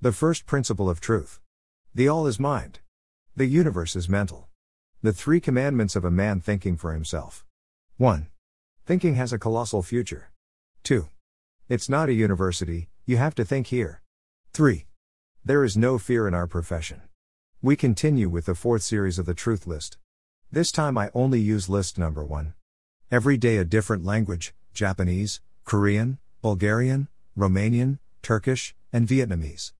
The first principle of truth. The all is mind. The universe is mental. The three commandments of a man thinking for himself. 1. Thinking has a colossal future. 2. It's not a university, you have to think here. 3. There is no fear in our profession. We continue with the fourth series of the Truth List. This time I only use list number 1. Every day a different language Japanese, Korean, Bulgarian, Romanian, Turkish, and Vietnamese.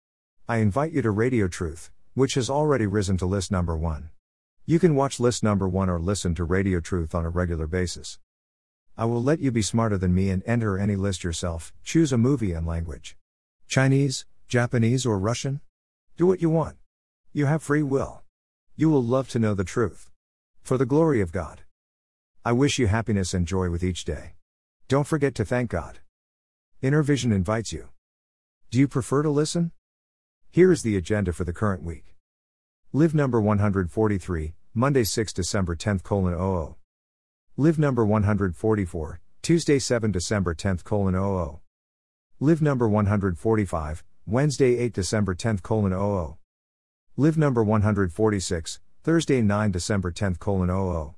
I invite you to Radio Truth, which has already risen to list number 1. You can watch list number 1 or listen to Radio Truth on a regular basis. I will let you be smarter than me and enter any list yourself, choose a movie and language. Chinese, Japanese, or Russian? Do what you want. You have free will. You will love to know the truth. For the glory of God. I wish you happiness and joy with each day. Don't forget to thank God. Inner Vision invites you. Do you prefer to listen? Here is the agenda for the current week. Live number 143, Monday 6 December 10th colon 00. Live number 144, Tuesday 7 December 10th colon 00. Live number 145, Wednesday 8 December 10th colon 00. Live number 146, Thursday 9 December 10th colon 00.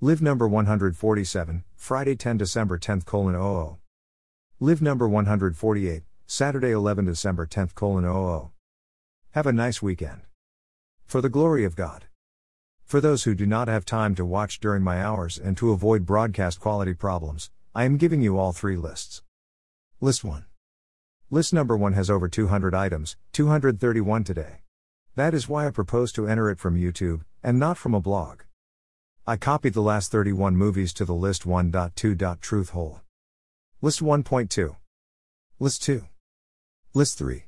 Live number 147, Friday 10 December 10th colon 00. Live number 148, Saturday 11 December 10th colon 00. Have a nice weekend. For the glory of God. For those who do not have time to watch during my hours and to avoid broadcast quality problems, I am giving you all three lists. List 1. List number 1 has over 200 items, 231 today. That is why I propose to enter it from YouTube, and not from a blog. I copied the last 31 movies to the list 1.2. Truth hole. List 1.2. List 2. List 3.